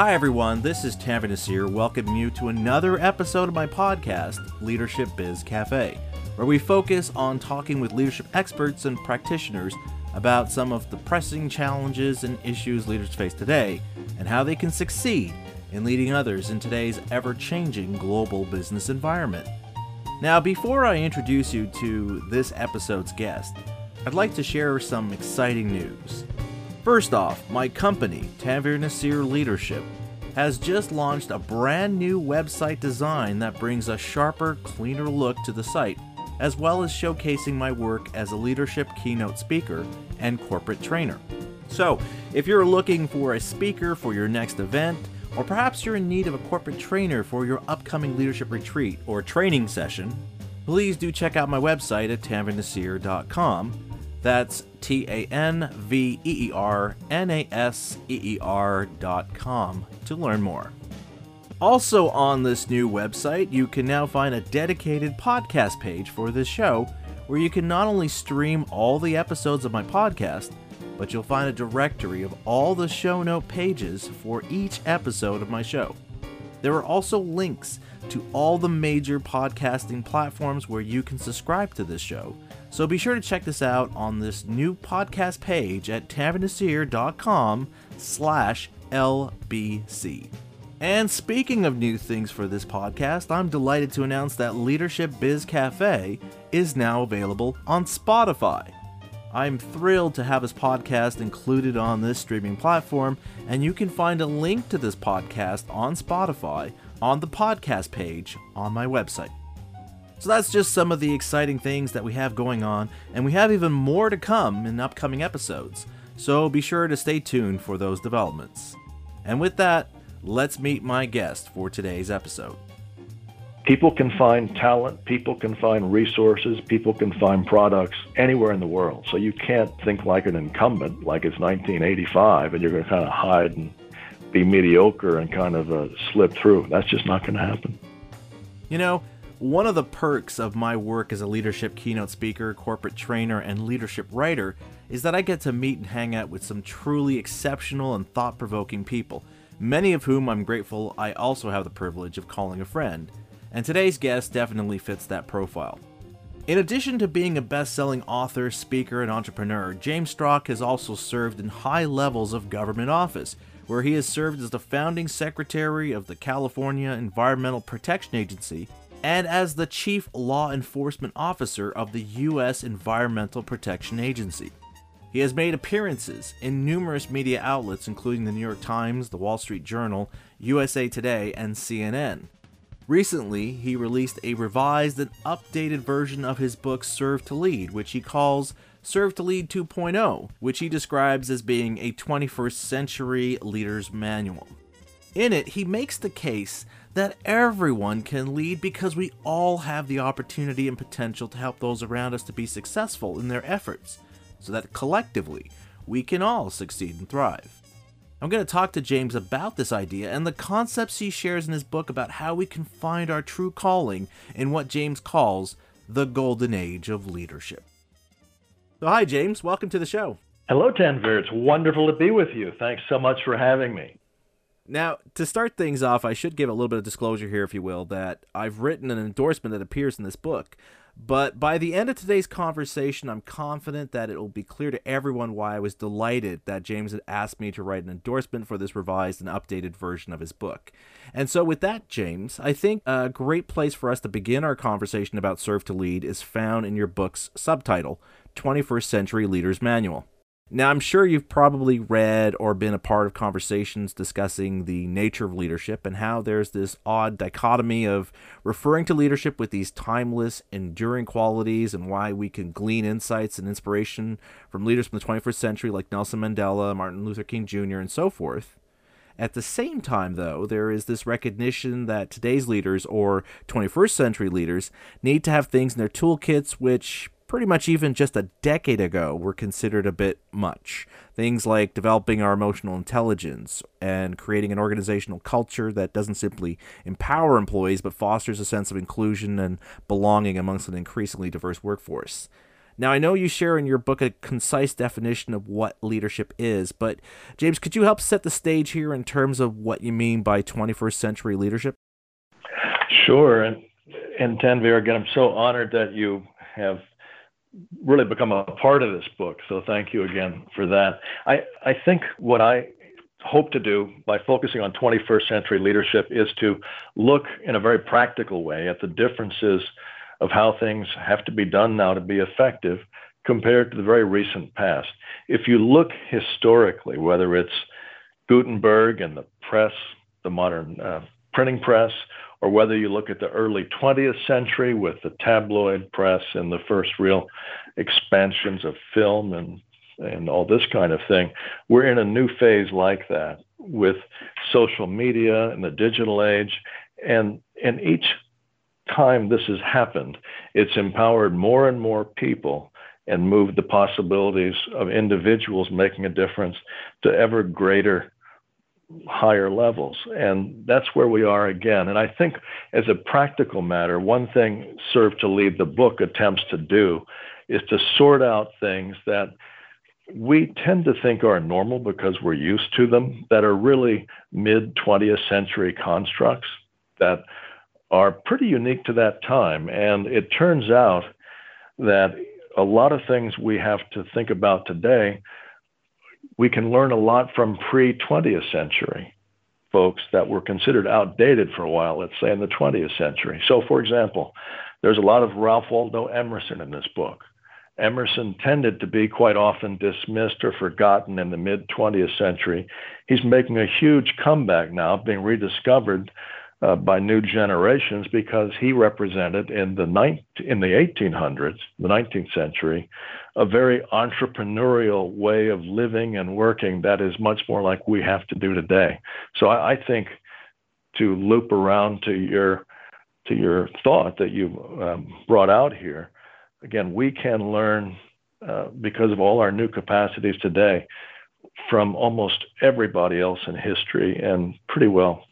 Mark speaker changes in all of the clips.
Speaker 1: Hi, everyone. This is Tanveer Naseer welcoming you to another episode of my podcast, Leadership Biz Cafe, where we focus on talking with leadership experts and practitioners about some of the pressing challenges and issues leaders face today and how they can succeed in leading others in today's ever changing global business environment. Now, before I introduce you to this episode's guest, I'd like to share some exciting news. First off, my company, Tanveer Naseer Leadership, has just launched a brand new website design that brings a sharper, cleaner look to the site, as well as showcasing my work as a leadership keynote speaker and corporate trainer. So, if you're looking for a speaker for your next event, or perhaps you're in need of a corporate trainer for your upcoming leadership retreat or training session, please do check out my website at tanveernaseer.com. That's T A N V E E R N A S E E R dot com to learn more. Also, on this new website, you can now find a dedicated podcast page for this show where you can not only stream all the episodes of my podcast, but you'll find a directory of all the show note pages for each episode of my show. There are also links to all the major podcasting platforms where you can subscribe to this show. So be sure to check this out on this new podcast page at tanveernaseer.com slash LBC. And speaking of new things for this podcast, I'm delighted to announce that Leadership Biz Cafe is now available on Spotify. I'm thrilled to have this podcast included on this streaming platform, and you can find a link to this podcast on Spotify on the podcast page on my website. So that's just some of the exciting things that we have going on, and we have even more to come in upcoming episodes. So be sure to stay tuned for those developments. And with that, let's meet my guest for today's episode.
Speaker 2: People can find talent, people can find resources, people can find products anywhere in the world. So you can't think like an incumbent, like it's 1985, and you're going to kind of hide and be mediocre and kind of uh, slip through. That's just not going to happen.
Speaker 1: You know, one of the perks of my work as a leadership keynote speaker, corporate trainer, and leadership writer is that I get to meet and hang out with some truly exceptional and thought provoking people, many of whom I'm grateful I also have the privilege of calling a friend and today's guest definitely fits that profile. In addition to being a best selling author, speaker, and entrepreneur, James Strock has also served in high levels of government office, where he has served as the founding secretary of the California Environmental Protection Agency and as the chief law enforcement officer of the U.S. Environmental Protection Agency. He has made appearances in numerous media outlets, including the New York Times, the Wall Street Journal, USA Today, and CNN. Recently, he released a revised and updated version of his book Serve to Lead, which he calls Serve to Lead 2.0, which he describes as being a 21st century leader's manual. In it, he makes the case that everyone can lead because we all have the opportunity and potential to help those around us to be successful in their efforts, so that collectively we can all succeed and thrive. I'm going to talk to James about this idea and the concepts he shares in his book about how we can find our true calling in what James calls the golden age of leadership. So, hi, James. Welcome to the show.
Speaker 2: Hello, Tanveer. It's wonderful to be with you. Thanks so much for having me.
Speaker 1: Now, to start things off, I should give a little bit of disclosure here, if you will, that I've written an endorsement that appears in this book. But by the end of today's conversation, I'm confident that it will be clear to everyone why I was delighted that James had asked me to write an endorsement for this revised and updated version of his book. And so, with that, James, I think a great place for us to begin our conversation about Serve to Lead is found in your book's subtitle 21st Century Leaders Manual. Now, I'm sure you've probably read or been a part of conversations discussing the nature of leadership and how there's this odd dichotomy of referring to leadership with these timeless, enduring qualities and why we can glean insights and inspiration from leaders from the 21st century like Nelson Mandela, Martin Luther King Jr., and so forth. At the same time, though, there is this recognition that today's leaders, or 21st century leaders, need to have things in their toolkits which pretty much even just a decade ago were considered a bit much. Things like developing our emotional intelligence and creating an organizational culture that doesn't simply empower employees but fosters a sense of inclusion and belonging amongst an increasingly diverse workforce. Now, I know you share in your book a concise definition of what leadership is, but James, could you help set the stage here in terms of what you mean by 21st century leadership?
Speaker 2: Sure. And, and Tanveer, again, I'm so honored that you have really become a part of this book. So thank you again for that. I, I think what I hope to do by focusing on 21st century leadership is to look in a very practical way at the differences of how things have to be done now to be effective compared to the very recent past. If you look historically, whether it's Gutenberg and the press, the modern uh, printing press, or whether you look at the early 20th century with the tabloid press and the first real expansions of film and and all this kind of thing, we're in a new phase like that with social media and the digital age, and and each time this has happened, it's empowered more and more people and moved the possibilities of individuals making a difference to ever greater higher levels. And that's where we are again. And I think, as a practical matter, one thing Serve to Lead the book attempts to do is to sort out things that we tend to think are normal because we're used to them, that are really mid 20th century constructs that are pretty unique to that time. And it turns out that a lot of things we have to think about today, we can learn a lot from pre 20th century folks that were considered outdated for a while, let's say in the 20th century. So, for example, there's a lot of Ralph Waldo Emerson in this book. Emerson tended to be quite often dismissed or forgotten in the mid 20th century. He's making a huge comeback now, being rediscovered uh, by new generations because he represented in the ni- in the 1800s, the 19th century, a very entrepreneurial way of living and working that is much more like we have to do today. So I, I think to loop around to your to your thought that you um, brought out here, again, we can learn uh, because of all our new capacities today from almost everybody else in history and pretty well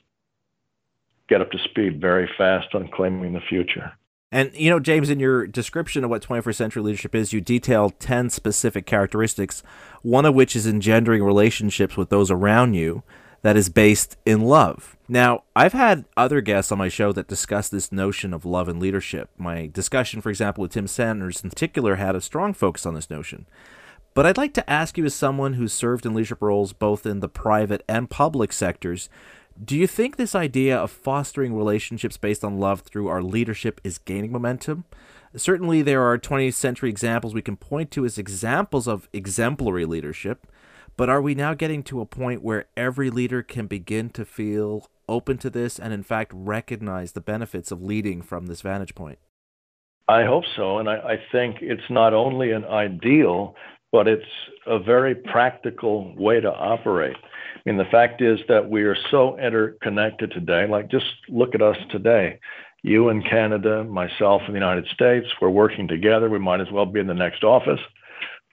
Speaker 2: get up to speed very fast on claiming the future.
Speaker 1: And, you know, James, in your description of what 21st century leadership is, you detail 10 specific characteristics, one of which is engendering relationships with those around you that is based in love. Now, I've had other guests on my show that discuss this notion of love and leadership. My discussion, for example, with Tim Sanders in particular had a strong focus on this notion. But I'd like to ask you, as someone who's served in leadership roles both in the private and public sectors, do you think this idea of fostering relationships based on love through our leadership is gaining momentum? Certainly, there are 20th century examples we can point to as examples of exemplary leadership, but are we now getting to a point where every leader can begin to feel open to this and, in fact, recognize the benefits of leading from this vantage point?
Speaker 2: I hope so. And I, I think it's not only an ideal, but it's a very practical way to operate. I mean, the fact is that we are so interconnected today. Like, just look at us today. You in Canada, myself in the United States, we're working together. We might as well be in the next office,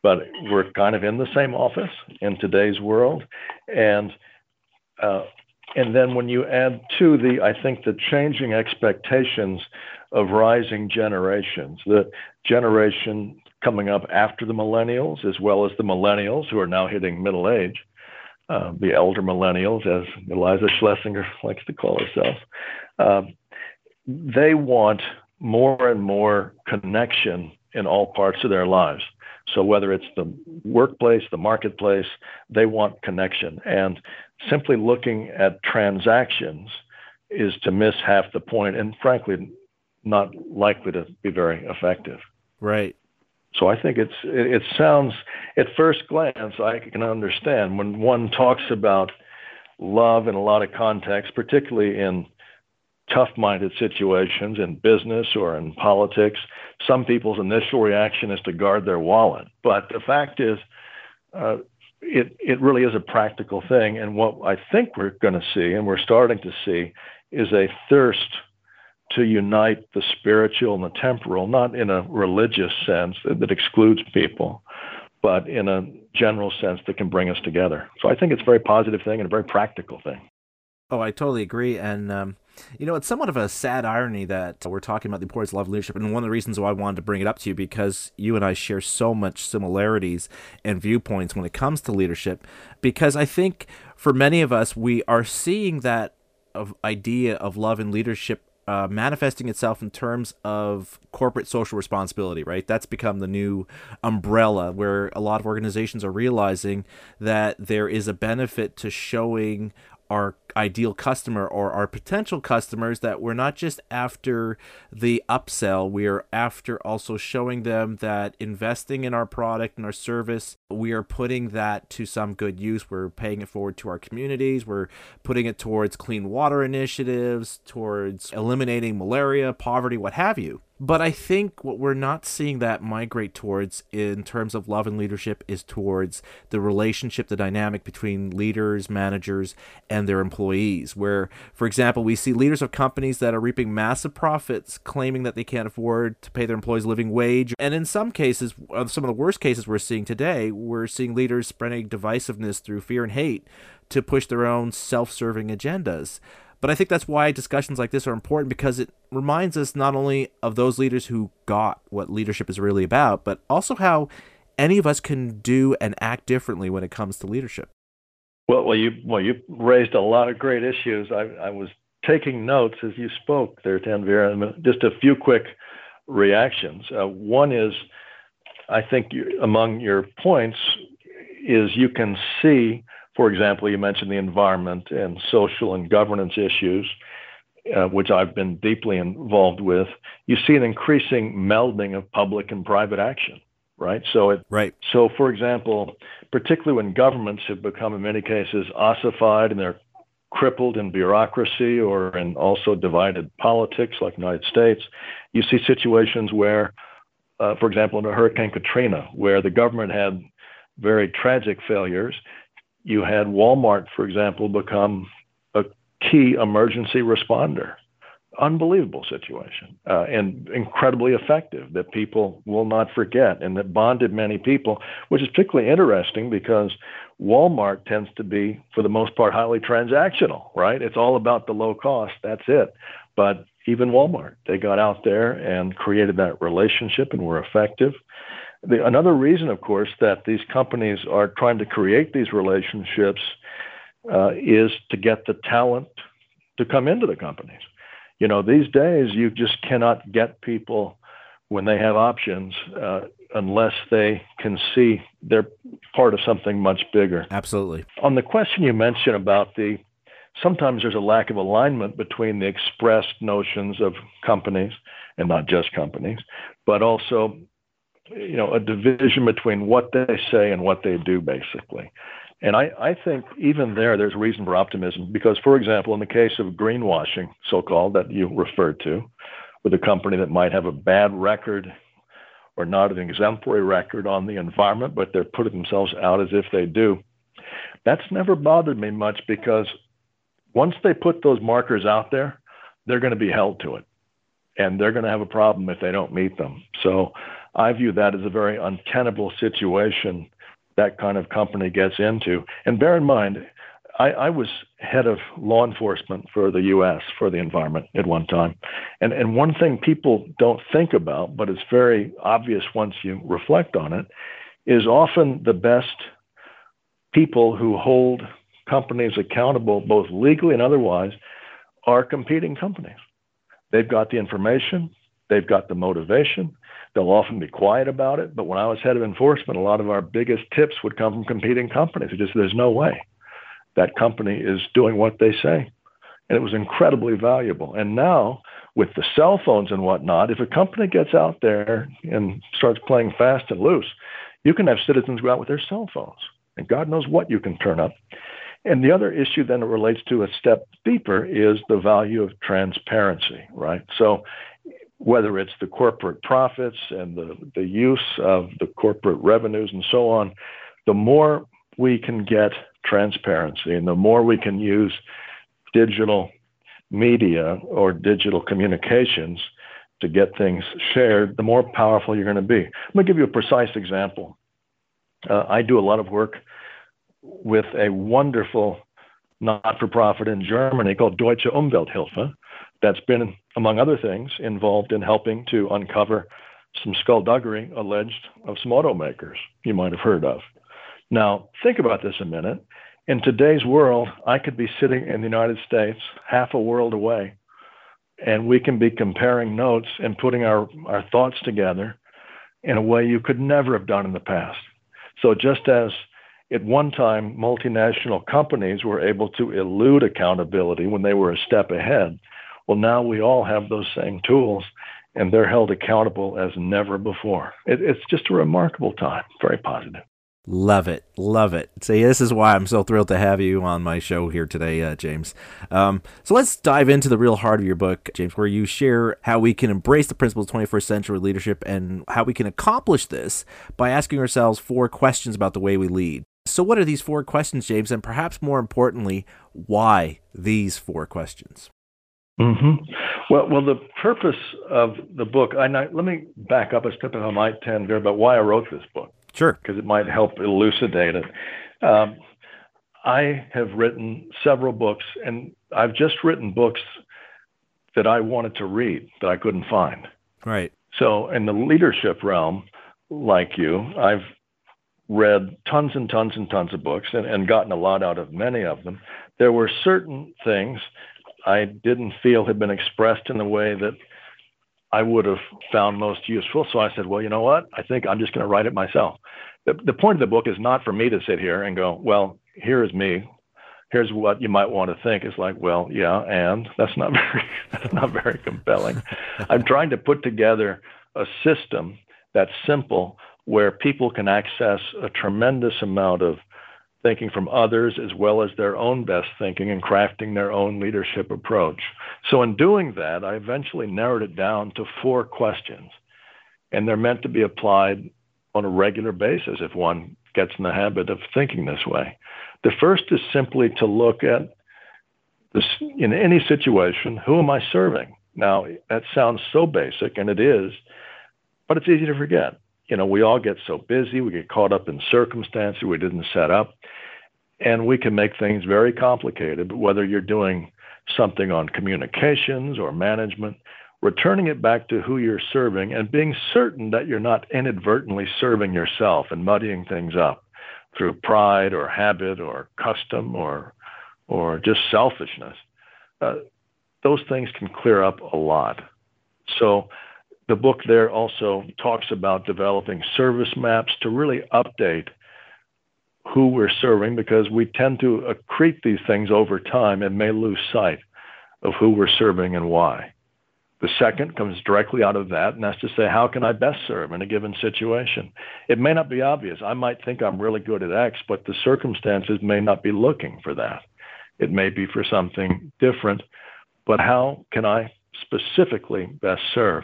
Speaker 2: but we're kind of in the same office in today's world. And uh, and then when you add to the, I think the changing expectations of rising generations, the generation coming up after the millennials, as well as the millennials who are now hitting middle age, uh, the elder millennials, as Iliza Shlesinger likes to call herself, uh, they want more and more connection in all parts of their lives. So whether it's the workplace, the marketplace, they want connection. And simply looking at transactions is to miss half the point and frankly not likely to be very effective.
Speaker 1: Right.
Speaker 2: So I think it's it, sounds at first glance I can understand when one talks about love in a lot of contexts, particularly in tough-minded situations in business or in politics. Some people's initial reaction is to guard their wallet, but the fact is, uh, it it really is a practical thing. And what I think we're going to see, and we're starting to see, is a thirst to unite the spiritual and the temporal, not in a religious sense that, excludes people, but in a general sense that can bring us together. So I think it's a very positive thing and a very practical thing.
Speaker 1: Oh, I totally agree. And um, You know, it's somewhat of a sad irony that we're talking about the importance of love leadership, and one of the reasons why I wanted to bring it up to you because you and I share so much similarities and viewpoints when it comes to leadership. Because I think for many of us, we are seeing that of idea of love and leadership uh, manifesting itself in terms of corporate social responsibility, right? That's become the new umbrella where a lot of organizations are realizing that there is a benefit to showing our ideal customer or our potential customers that we're not just after the upsell, we are after also showing them that investing in our product and our service, we are putting that to some good use. We're paying it forward to our communities, we're putting it towards clean water initiatives, towards eliminating malaria, poverty, what have you. But I think what we're not seeing that migrate towards in terms of love and leadership is towards the relationship, the dynamic between leaders, managers, and their employees. Where, for example, we see leaders of companies that are reaping massive profits claiming that they can't afford to pay their employees living wage. And in some cases, uh, some of the worst cases we're seeing today, we're seeing leaders spreading divisiveness through fear and hate to push their own self serving agendas. But I think that's why discussions like this are important because it reminds us not only of those leaders who got what leadership is really about, but also how any of us can do and act differently when it comes to leadership.
Speaker 2: Well, well, you well you raised a lot of great issues. I, I was taking notes as you spoke there, Tanveer. Just a few quick reactions. Uh, one is, I think you, among your points is you can see for example, you mentioned the environment and social and governance issues, uh, which I've been deeply involved with. You see an increasing melding of public and private action, right? So it,
Speaker 1: right.
Speaker 2: So, for example, particularly when governments have become, in many cases, ossified and they're crippled in bureaucracy or in also divided politics, like the United States, you see situations where, uh, for example, in a Hurricane Katrina, where the government had very tragic failures you had Walmart, for example, become a key emergency responder. Unbelievable situation uh, and incredibly effective that people will not forget and that bonded many people, which is particularly interesting because Walmart tends to be, for the most part, highly transactional, right? It's all about the low cost. That's it. But even Walmart, they got out there and created that relationship and were effective. The, another reason, of course, that these companies are trying to create these relationships uh, is to get the talent to come into the companies. You know, these days you just cannot get people when they have options uh, unless they can see they're part of something much bigger.
Speaker 1: Absolutely.
Speaker 2: On the question you mentioned about the sometimes there's a lack of alignment between the expressed notions of companies and not just companies, but also you know a division between what they say and what they do basically. And I, I think even there there's reason for optimism because for example in the case of greenwashing so called that you referred to with a company that might have a bad record or not an exemplary record on the environment but they're putting themselves out as if they do that's never bothered me much because once they put those markers out there they're going to be held to it. And they're going to have a problem if they don't meet them. So I view that as a very untenable situation that kind of company gets into. And bear in mind, I, I, was head of law enforcement for the U.S. for the environment at one time, and and one thing people don't think about, but it's very obvious once you reflect on it, is often the best people who hold companies accountable, both legally and otherwise, are competing companies. They've got the information, they've got the motivation, They'll often be quiet about it. But when I was head of enforcement, a lot of our biggest tips would come from competing companies. It just there's no way that company is doing what they say. And it was incredibly valuable. And now with the cell phones and whatnot, if a company gets out there and starts playing fast and loose, you can have citizens go out with their cell phones. And God knows what you can turn up. And the other issue then that relates to a step deeper is the value of transparency, right? So whether it's the corporate profits and the, the use of the corporate revenues and so on, the more we can get transparency and the more we can use digital media or digital communications to get things shared, the more powerful you're going to be. Let me give you a precise example. Uh, I do a lot of work with a wonderful not for profit in Germany called Deutsche Umwelthilfe that's been, among other things, involved in helping to uncover some skullduggery alleged of some automakers you might have heard of. Now, think about this a minute. In today's world, I could be sitting in the United States half a world away, and we can be comparing notes and putting our, our thoughts together in a way you could never have done in the past. So, just as at one time multinational companies were able to elude accountability when they were a step ahead, well, now we all have those same tools and they're held accountable as never before. It, it's just a remarkable time, very positive.
Speaker 1: Love it. Love it. See, this is why I'm so thrilled to have you on my show here today, uh, James. Um, so let's dive into the real heart of your book, James, where you share how we can embrace the principles of 21st century leadership and how we can accomplish this by asking ourselves four questions about the way we lead. So, what are these four questions, James? And perhaps more importantly, why these four questions?
Speaker 2: Mm-hmm. Well, well, the purpose of the book. I let me back up a step, if I might, Tanveer, about why I wrote this book.
Speaker 1: Sure.
Speaker 2: Because it might help elucidate it. Um, I have written several books, and I've just written books that I wanted to read that I couldn't find.
Speaker 1: Right.
Speaker 2: So, in the leadership realm, like you, I've read tons and tons and tons of books and, and gotten a lot out of many of them. There were certain things I didn't feel had been expressed in the way that I would have found most useful. So I said, well, you know what? I think I'm just going to write it myself. The, the point of the book is not for me to sit here and go, well, here is me. Here's what you might want to think. It's like, well, yeah, and that's not very that's not very compelling. I'm trying to put together a system that's simple where people can access a tremendous amount of thinking from others as well as their own best thinking and crafting their own leadership approach. So, in doing that, I eventually narrowed it down to four questions, and they're meant to be applied on a regular basis if one gets in the habit of thinking this way. The first is simply to look at this in any situation who am I serving? Now, that sounds so basic, and it is, but it's easy to forget you know, we all get so busy, we get caught up in circumstances we didn't set up, and we can make things very complicated. But whether you're doing something on communications or management, returning it back to who you're serving and being certain that you're not inadvertently serving yourself and muddying things up through pride or habit or custom or or just selfishness. Uh, those things can clear up a lot. So the book there also talks about developing service maps to really update who we're serving because we tend to accrete these things over time and may lose sight of who we're serving and why. The second comes directly out of that, and that's to say, how can I best serve in a given situation? It may not be obvious. I might think I'm really good at X, but the circumstances may not be looking for that. It may be for something different, but how can I specifically best serve?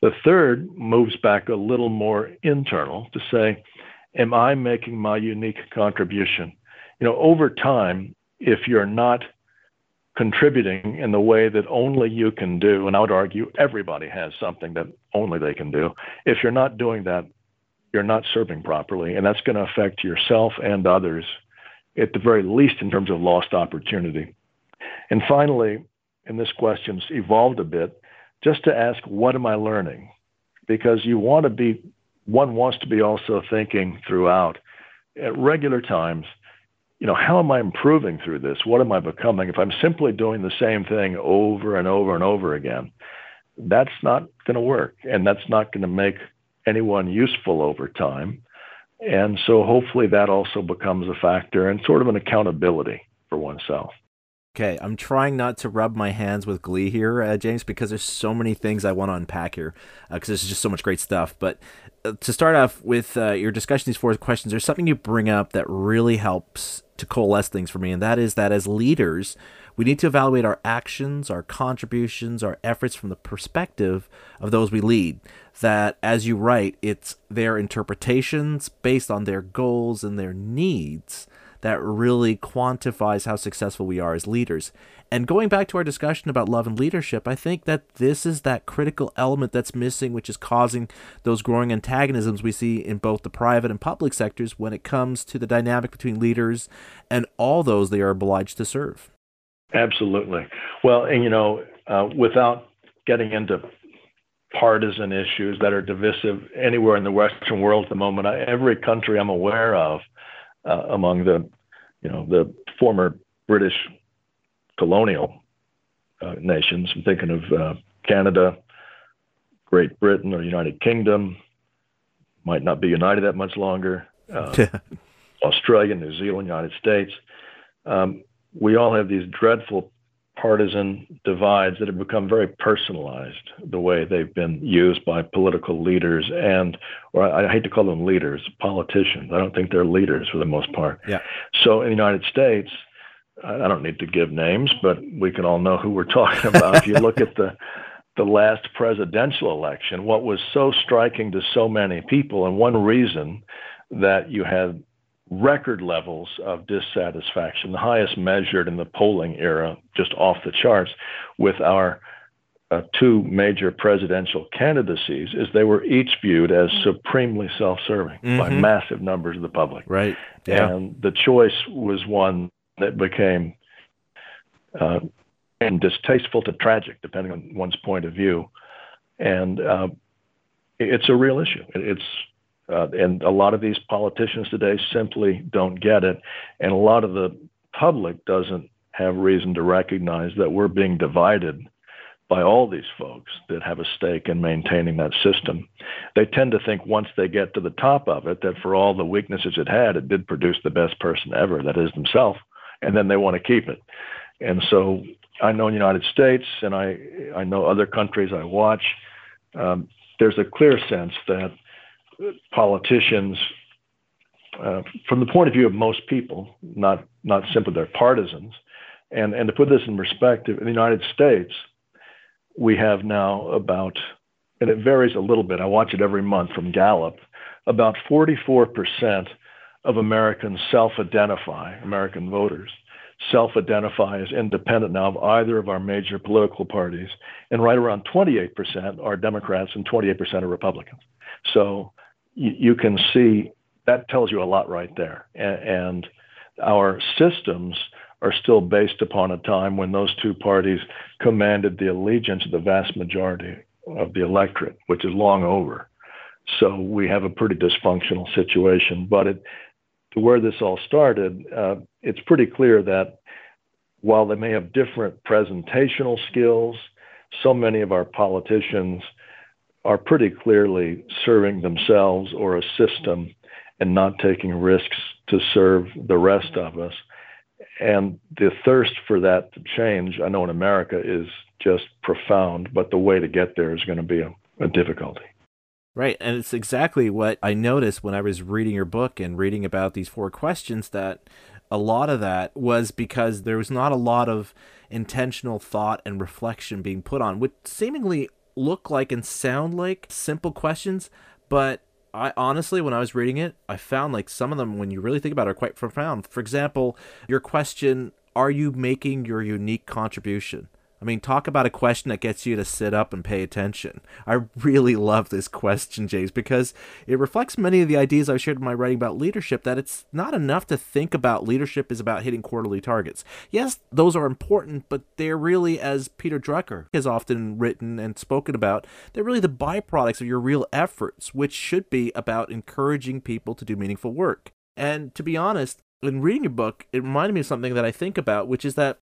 Speaker 2: The third moves back a little more internal to say, am I making my unique contribution? You know, over time, if you're not contributing in the way that only you can do, and I would argue everybody has something that only they can do, if you're not doing that, you're not serving properly, and that's going to affect yourself and others, at the very least in terms of lost opportunity. And finally, and this question's evolved a bit, just to ask, what am I learning? Because you want to be, one wants to be also thinking throughout at regular times, you know, how am I improving through this? What am I becoming? If I'm simply doing the same thing over and over and over again, that's not going to work. And that's not going to make anyone useful over time. And so hopefully that also becomes a factor and sort of an accountability for oneself.
Speaker 1: Okay, I'm trying not to rub my hands with glee here, uh, James, because there's so many things I want to unpack here, because uh, there's just so much great stuff. But to start off with uh, your discussion, these four questions, there's something you bring up that really helps to coalesce things for me, and that is that as leaders, we need to evaluate our actions, our contributions, our efforts from the perspective of those we lead. That, as you write, it's their interpretations based on their goals and their needs that really quantifies how successful we are as leaders. And going back to our discussion about love and leadership, I think that this is that critical element that's missing, which is causing those growing antagonisms we see in both the private and public sectors when it comes to the dynamic between leaders and all those they are obliged to serve.
Speaker 2: Absolutely. Well, and you know, uh, without getting into partisan issues that are divisive anywhere in the Western world at the moment. I, every country I'm aware of uh, among the, you know, the former British colonial uh, nations. I'm thinking of uh, Canada, Great Britain, or United Kingdom. Might not be united that much longer. Uh, Australia, New Zealand, United States. Um, we all have these dreadful partisan divides that have become very personalized the way they've been used by political leaders and or I, I hate to call them leaders politicians i don't think they're leaders for the most part
Speaker 1: yeah
Speaker 2: so in the united states i don't need to give names but we can all know who we're talking about if you look at the the last presidential election what was so striking to so many people and one reason that you had record levels of dissatisfaction, the highest measured in the polling era, just off the charts, with our uh, two major presidential candidacies, is they were each viewed as supremely self-serving mm-hmm. by massive numbers of the public.
Speaker 1: Right.
Speaker 2: Yeah. And the choice was one that became uh, and distasteful to tragic, depending on one's point of view. And uh, it's a real issue. It's uh, and a lot of these politicians today simply don't get it. And a lot of the public doesn't have reason to recognize that we're being divided by all these folks that have a stake in maintaining that system. They tend to think once they get to the top of it that for all the weaknesses it had, it did produce the best person ever, that is themselves, and then they want to keep it. And so I know in the United States, and I I know other countries I watch, um, there's a clear sense that politicians, uh, from the point of view of most people, not not simply their partisans, and and to put this in perspective, in the United States, we have now about, and it varies a little bit. I watch it every month from Gallup. About 44% of Americans self-identify, American voters self-identify as independent now of either of our major political parties, and right around 28% are Democrats and 28% are Republicans. So you, you can see that tells you a lot right there. And, and our systems are still based upon a time when those two parties commanded the allegiance of the vast majority of the electorate, which is long over. So we have a pretty dysfunctional situation. But it, to where this all started, uh, it's pretty clear that while they may have different presentational skills, so many of our politicians are pretty clearly serving themselves or a system and not taking risks to serve the rest of us. And the thirst for that to change, I know in America, is just profound, but the way to get there is going to be a, a difficulty.
Speaker 1: Right. And it's exactly what I noticed when I was reading your book and reading about these four questions that a lot of that was because there was not a lot of intentional thought and reflection being put on, which seemingly look like and sound like simple questions, but I honestly, when I was reading it, I found like some of them, when you really think about it, are quite profound. For example, your question, are you making your unique contribution? I mean, talk about a question that gets you to sit up and pay attention. I really love this question, James, because it reflects many of the ideas I've shared in my writing about leadership that it's not enough to think about leadership is about hitting quarterly targets. Yes, those are important, but they're really, as Peter Drucker has often written and spoken about, they're really the byproducts of your real efforts, which should be about encouraging people to do meaningful work. And to be honest, in reading your book, it reminded me of something that I think about, which is that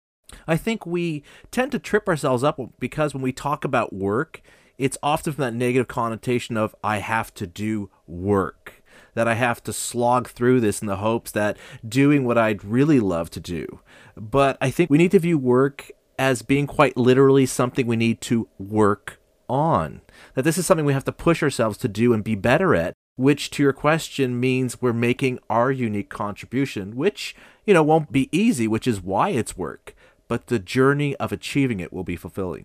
Speaker 1: I think we tend to trip ourselves up because when we talk about work, it's often from that negative connotation of I have to do work, that I have to slog through this in the hopes that doing what I'd really love to do. But I think we need to view work as being quite literally something we need to work on. That this is something we have to push ourselves to do and be better at, which to your question means we're making our unique contribution, which, you know, won't be easy, which is why it's work but the journey of achieving it will be fulfilling.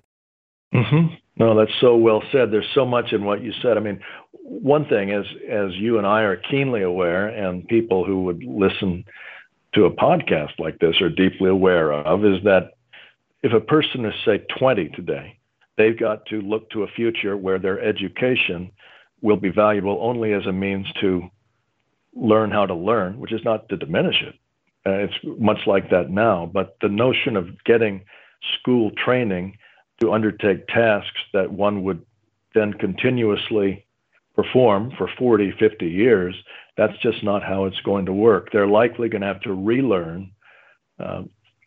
Speaker 2: Mm-hmm. No, that's so well said. There's so much in what you said. I mean, one thing, as as you and I are keenly aware, and people who would listen to a podcast like this are deeply aware of, is that if a person is, say, 20 today, they've got to look to a future where their education will be valuable only as a means to learn how to learn, which is not to diminish it. Uh, it's much like that now. But the notion of getting school training to undertake tasks that one would then continuously perform for 40, 50 years, that's just not how it's going to work. They're likely going to have to relearn uh,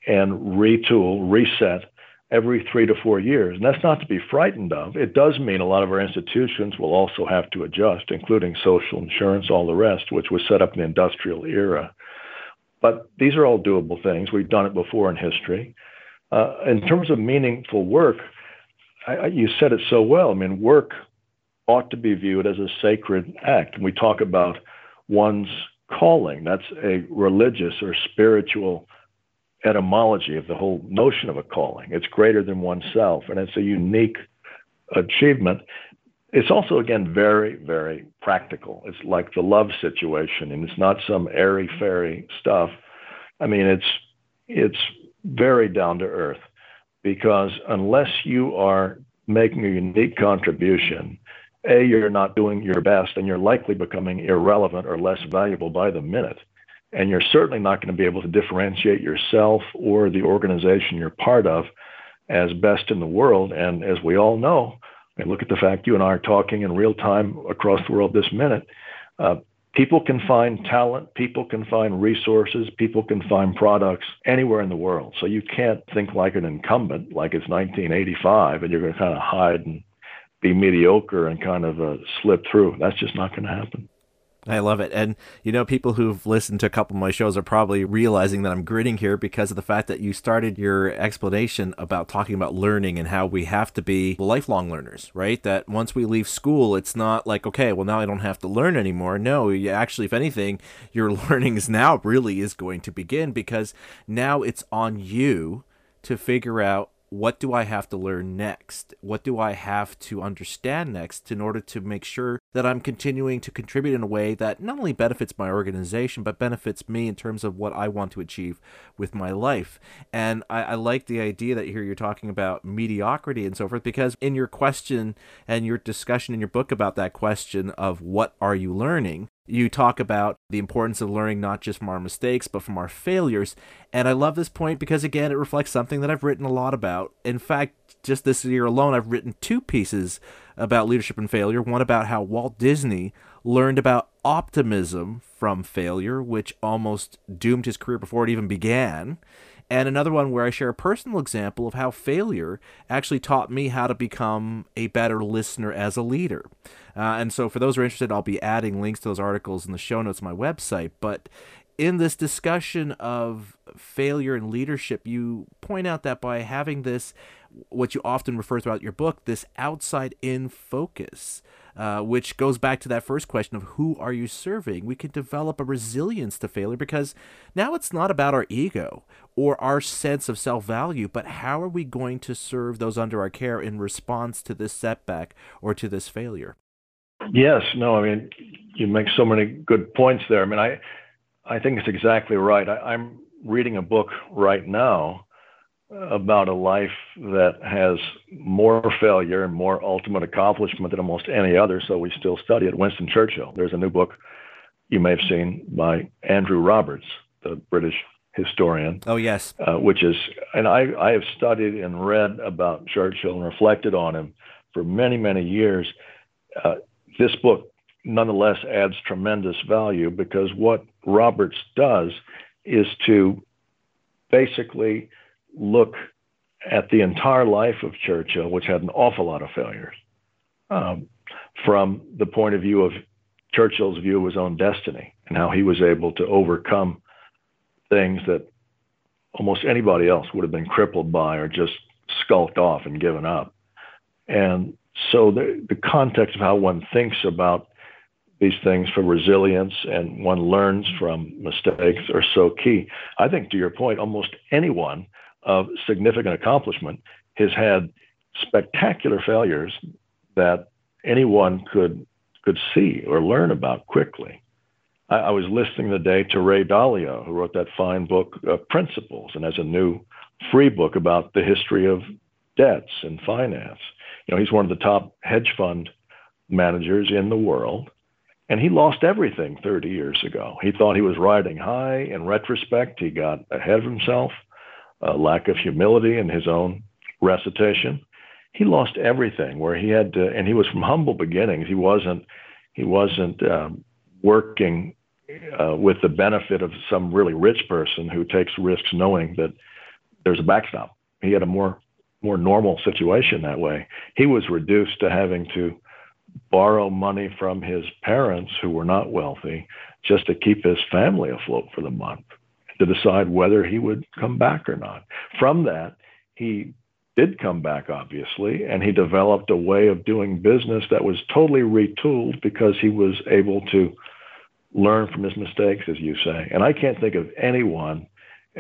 Speaker 2: and retool, reset every three to four years. And that's not to be frightened of. It does mean a lot of our institutions will also have to adjust, including social insurance, all the rest, which was set up in the industrial era. But these are all doable things. We've done it before in history. Uh, in terms of meaningful work, I, I, you said it so well. I mean, work ought to be viewed as a sacred act. And we talk about one's calling. That's a religious or spiritual etymology of the whole notion of a calling. It's greater than oneself, and it's a unique achievement. It's also, again, very, very practical. It's like the love situation, and it's not some airy fairy stuff. I mean, it's it's very down to earth because unless you are making a unique contribution, a you're not doing your best, and you're likely becoming irrelevant or less valuable by the minute and you're certainly not going to be able to differentiate yourself or the organization you're part of as best in the world. And as we all know, Mean, look at the fact you and I are talking in real time across the world this minute. Uh, people can find talent, people can find resources, people can find products anywhere in the world. So you can't think like an incumbent, like it's 1985, and you're going to kind of hide and be mediocre and kind of uh, slip through. That's just not going to happen.
Speaker 1: I love it. And, you know, people who've listened to a couple of my shows are probably realizing that I'm grinning here because of the fact that you started your explanation about talking about learning and how we have to be lifelong learners, right? That once we leave school, it's not like, okay, well, now I don't have to learn anymore. No, you actually, if anything, your learning is now really is going to begin because now it's on you to figure out what do I have to learn next? What do I have to understand next in order to make sure that I'm continuing to contribute in a way that not only benefits my organization, but benefits me in terms of what I want to achieve with my life? And I, I like the idea that here you're talking about mediocrity and so forth, because in your question and your discussion in your book about that question of what are you learning, you talk about the importance of learning not just from our mistakes, but from our failures. And I love this point because, again, it reflects something that I've written a lot about. In fact, just this year alone, I've written two pieces about leadership and failure. One about how Walt Disney learned about optimism from failure, which almost doomed his career before it even began and another one where I share a personal example of how failure actually taught me how to become a better listener as a leader. Uh, and so, for those who are interested, I'll be adding links to those articles in the show notes of my website. But in this discussion of failure and leadership, you point out that by having this, what you often refer throughout your book, this outside in focus, uh, which goes back to that first question of who are you serving? We can develop a resilience to failure because now it's not about our ego or our sense of self value, but how are we going to serve those under our care in response to this setback or to this failure?
Speaker 2: Yes, no, I mean, you make so many good points there. I mean, I, I think it's exactly right. I, I'm reading a book right now about a life that has more failure and more ultimate accomplishment than almost any other, so we still study it. Winston Churchill. There's a new book you may have seen by Andrew Roberts, the British historian.
Speaker 1: Oh yes,
Speaker 2: uh, which is, and I I have studied and read about Churchill and reflected on him for many many years. Uh, this book nonetheless adds tremendous value because what Roberts does is to basically look at the entire life of Churchill, which had an awful lot of failures, um, from the point of view of Churchill's view of his own destiny and how he was able to overcome things that almost anybody else would have been crippled by or just skulked off and given up. And so the, the context of how one thinks about these things for resilience and one learns from mistakes are so key. I think to your point, almost anyone of significant accomplishment has had spectacular failures that anyone could could see or learn about quickly. I, I was listening today to Ray Dalio, who wrote that fine book uh, Principles, and has a new free book about the history of debts and finance. You know, he's one of the top hedge fund managers in the world. And he lost everything 30 years ago. He thought he was riding high. In retrospect, he got ahead of himself, a lack of humility in his own recitation. He lost everything where he had to, and he was from humble beginnings. He wasn't, he wasn't um, working uh, with the benefit of some really rich person who takes risks knowing that there's a backstop. He had a more more normal situation that way. He was reduced to having to borrow money from his parents who were not wealthy just to keep his family afloat for the month to decide whether he would come back or not. From that, he did come back, obviously, and he developed a way of doing business that was totally retooled because he was able to learn from his mistakes, as you say. And I can't think of anyone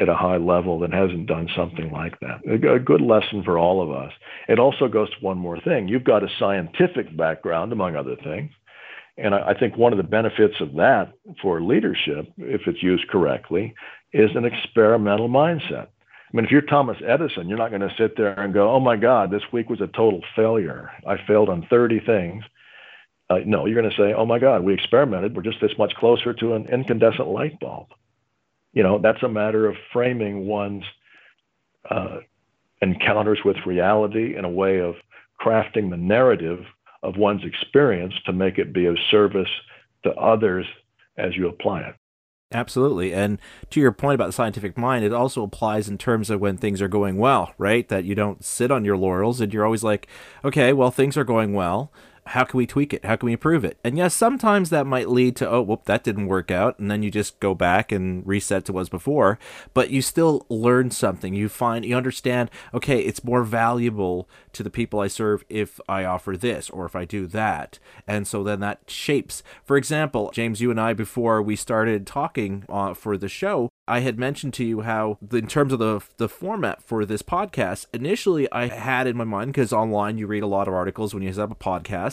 Speaker 2: at a high level that hasn't done something like that. A good lesson for all of us. It also goes to one more thing. You've got a scientific background, among other things. And I think one of the benefits of that for leadership, if it's used correctly, is an experimental mindset. I mean, if you're Thomas Edison, you're not going to sit there and go, oh my God, this week was a total failure. I failed on 30 things. Uh, no, you're going to say, oh my God, we experimented. We're just this much closer to an incandescent light bulb you know, that's a matter of framing one's uh, encounters with reality in a way of crafting the narrative of one's experience to make it be of service to others as you apply it.
Speaker 1: Absolutely. And to your point about the scientific mind, it also applies in terms of when things are going well, right? That you don't sit on your laurels and you're always like, okay, well, things are going well how can we tweak it? How can we improve it? And yes, sometimes that might lead to, oh, whoop, that didn't work out. And then you just go back and reset to what was before. But you still learn something. You find, you understand, okay, it's more valuable to the people I serve if I offer this or if I do that. And so then that shapes. For example, James, you and I, before we started talking uh, for the show, I had mentioned to you how, in terms of the the format for this podcast, initially I had in my mind because online you read a lot of articles when you have a podcast.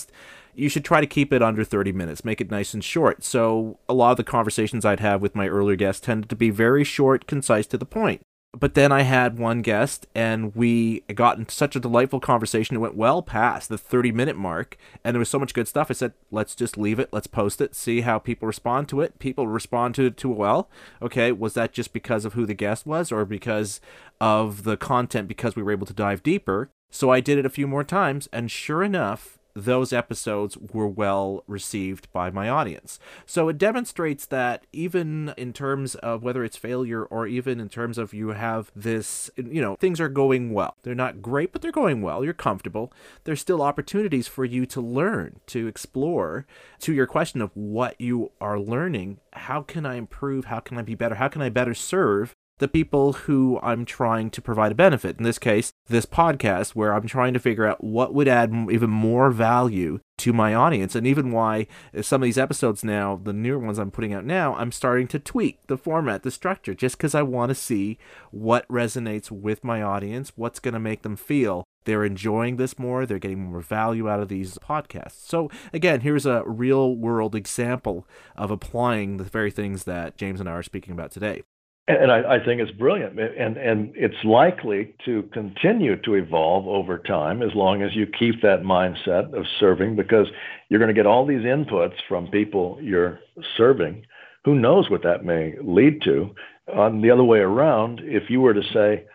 Speaker 1: You should try to keep it under 30 minutes, make it nice and short. So, a lot of the conversations I'd have with my earlier guests tended to be very short, concise, to the point but then I had one guest, and we got into such a delightful conversation. It went well past the 30 minute mark, and there was so much good stuff. I said, let's just leave it, let's post it, see how people respond to it. People respond to it too well. Okay, was that just because of who the guest was, or because of the content, because we were able to dive deeper? So I did it a few more times, and sure enough, those episodes were well received by my audience. So it demonstrates that even in terms of whether it's failure or even in terms of you have this, you know, things are going well. They're not great, but they're going well. You're comfortable. There's still opportunities for you to learn, to explore. To your question of what you are learning, how can I improve? How can I be better? How can I better serve? The people who I'm trying to provide a benefit. In this case, this podcast, where I'm trying to figure out what would add even more value to my audience, and even why uh, some of these episodes now, the newer ones I'm putting out now, I'm starting to tweak the format, the structure, just because I want to see what resonates with my audience, what's going to make them feel they're enjoying this more, they're getting more value out of these podcasts. So, again, here's a real world example of applying the very things that James and I are speaking about today
Speaker 2: and I, I, think it's brilliant, and and it's likely to continue to evolve over time as long as you keep that mindset of serving, because you're going to get all these inputs from people you're serving. Who knows what that may lead to? On the other way around, if you were to say,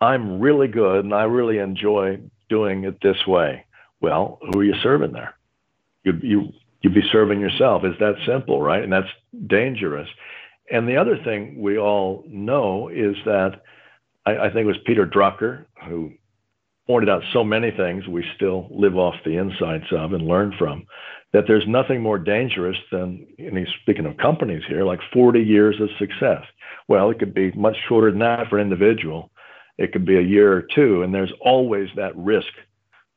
Speaker 2: "I'm really good and I really enjoy doing it this way," well, who are you serving there? You you you'd be serving yourself. It's that simple, right? And that's dangerous. And the other thing we all know is that I, I think it was Peter Drucker who pointed out so many things we still live off the insights of and learn from that there's nothing more dangerous than, and he's speaking of companies here, like 40 years of success. Well, it could be much shorter than that for an individual. It could be a year or two, and there's always that risk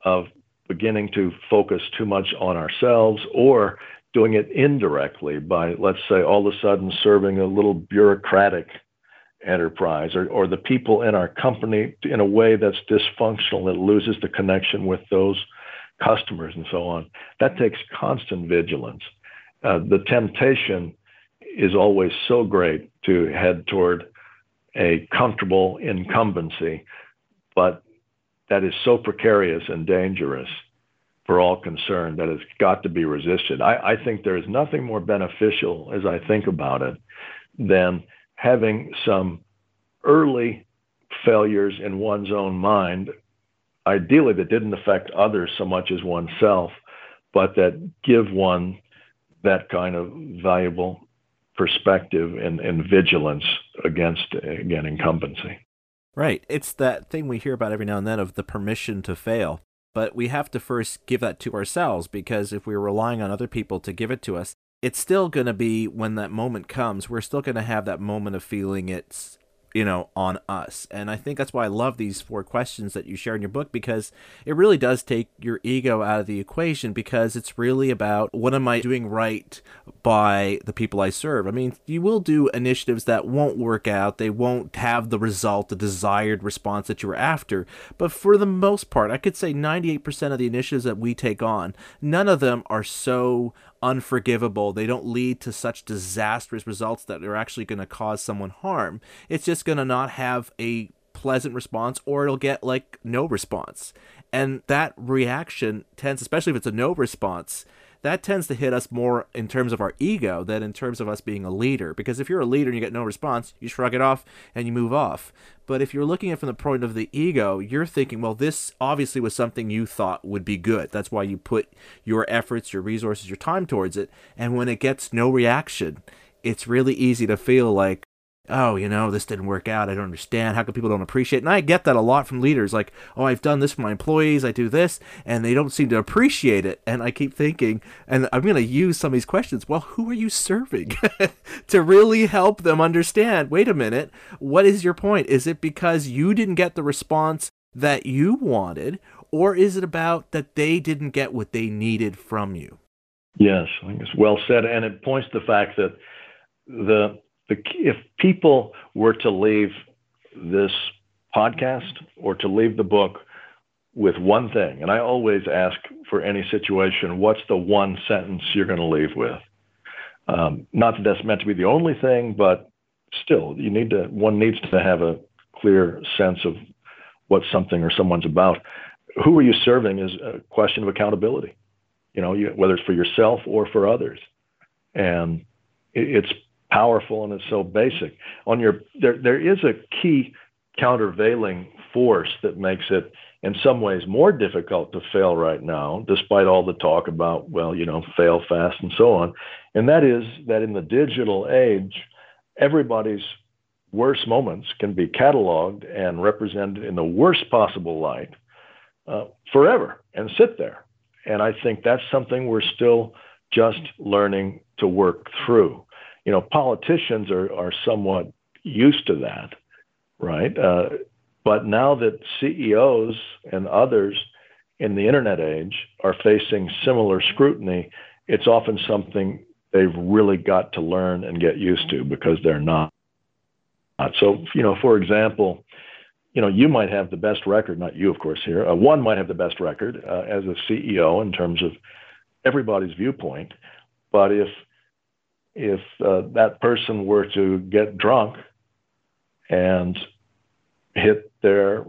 Speaker 2: of beginning to focus too much on ourselves or doing it indirectly by, let's say, all of a sudden serving a little bureaucratic enterprise or, or the people in our company in a way that's dysfunctional that loses the connection with those customers and so on. That takes constant vigilance. Uh, the temptation is always so great to head toward a comfortable incumbency, but that is so precarious and dangerous for all concerned that it's got to be resisted. I, I think there is nothing more beneficial, as I think about it, than having some early failures in one's own mind, ideally that didn't affect others so much as oneself, but that give one that kind of valuable perspective and, and vigilance against, again, incumbency.
Speaker 1: Right. It's that thing we hear about every now and then of the permission to fail. But we have to first give that to ourselves because if we're relying on other people to give it to us, it's still going to be when that moment comes, we're still going to have that moment of feeling it's you know, on us. And I think that's why I love these four questions that you share in your book because it really does take your ego out of the equation because it's really about what am I doing right by the people I serve. I mean, you will do initiatives that won't work out, they won't have the result, the desired response that you were after. But for the most part, I could say 98% of the initiatives that we take on, none of them are so unforgivable. They don't lead to such disastrous results that they're actually going to cause someone harm. It's just going to not have a pleasant response or it'll get like no response. And that reaction tends, especially if it's a no response, that tends to hit us more in terms of our ego than in terms of us being a leader. Because if you're a leader and you get no response, you shrug it off and you move off. But if you're looking at it from the point of the ego, you're thinking, well, this obviously was something you thought would be good. That's why you put your efforts, your resources, your time towards it. And when it gets no reaction, it's really easy to feel like, oh, you know, this didn't work out. I don't understand. How come people don't appreciate? And I get that a lot from leaders like, oh, I've done this for my employees. I do this, and they don't seem to appreciate it. And I keep thinking, and I'm going to use some of these questions. Well, who are you serving to really help them understand? Wait a minute. What is your point? Is it because you didn't get the response that you wanted, or is it about that they didn't get what they needed from you?
Speaker 2: Yes, I think it's well said. And it points to the fact that the the, if people were to leave this podcast or to leave the book with one thing, and I always ask for any situation, what's the one sentence you're going to leave with? Um, not that that's meant to be the only thing, but still, you need to. One needs to have a clear sense of what something or someone's about. Who are you serving is a question of accountability. You know, you, whether it's for yourself or for others, and it, it's powerful and it's so basic. On your there there is a key countervailing force that makes it in some ways more difficult to fail right now, despite all the talk about, well, you know, fail fast and so on. And that is that in the digital age, everybody's worst moments can be cataloged and represented in the worst possible light uh, forever and sit there. And I think that's something we're still just learning to work through you know, politicians are, are somewhat used to that, right? Uh, but now that CEOs and others in the internet age are facing similar scrutiny, it's often something they've really got to learn and get used to because they're not. So, you know, for example, you know, you might have the best record, not you, of course, here. Uh, one might have the best record uh, as a CEO in terms of everybody's viewpoint. But if if uh, that person were to get drunk and hit their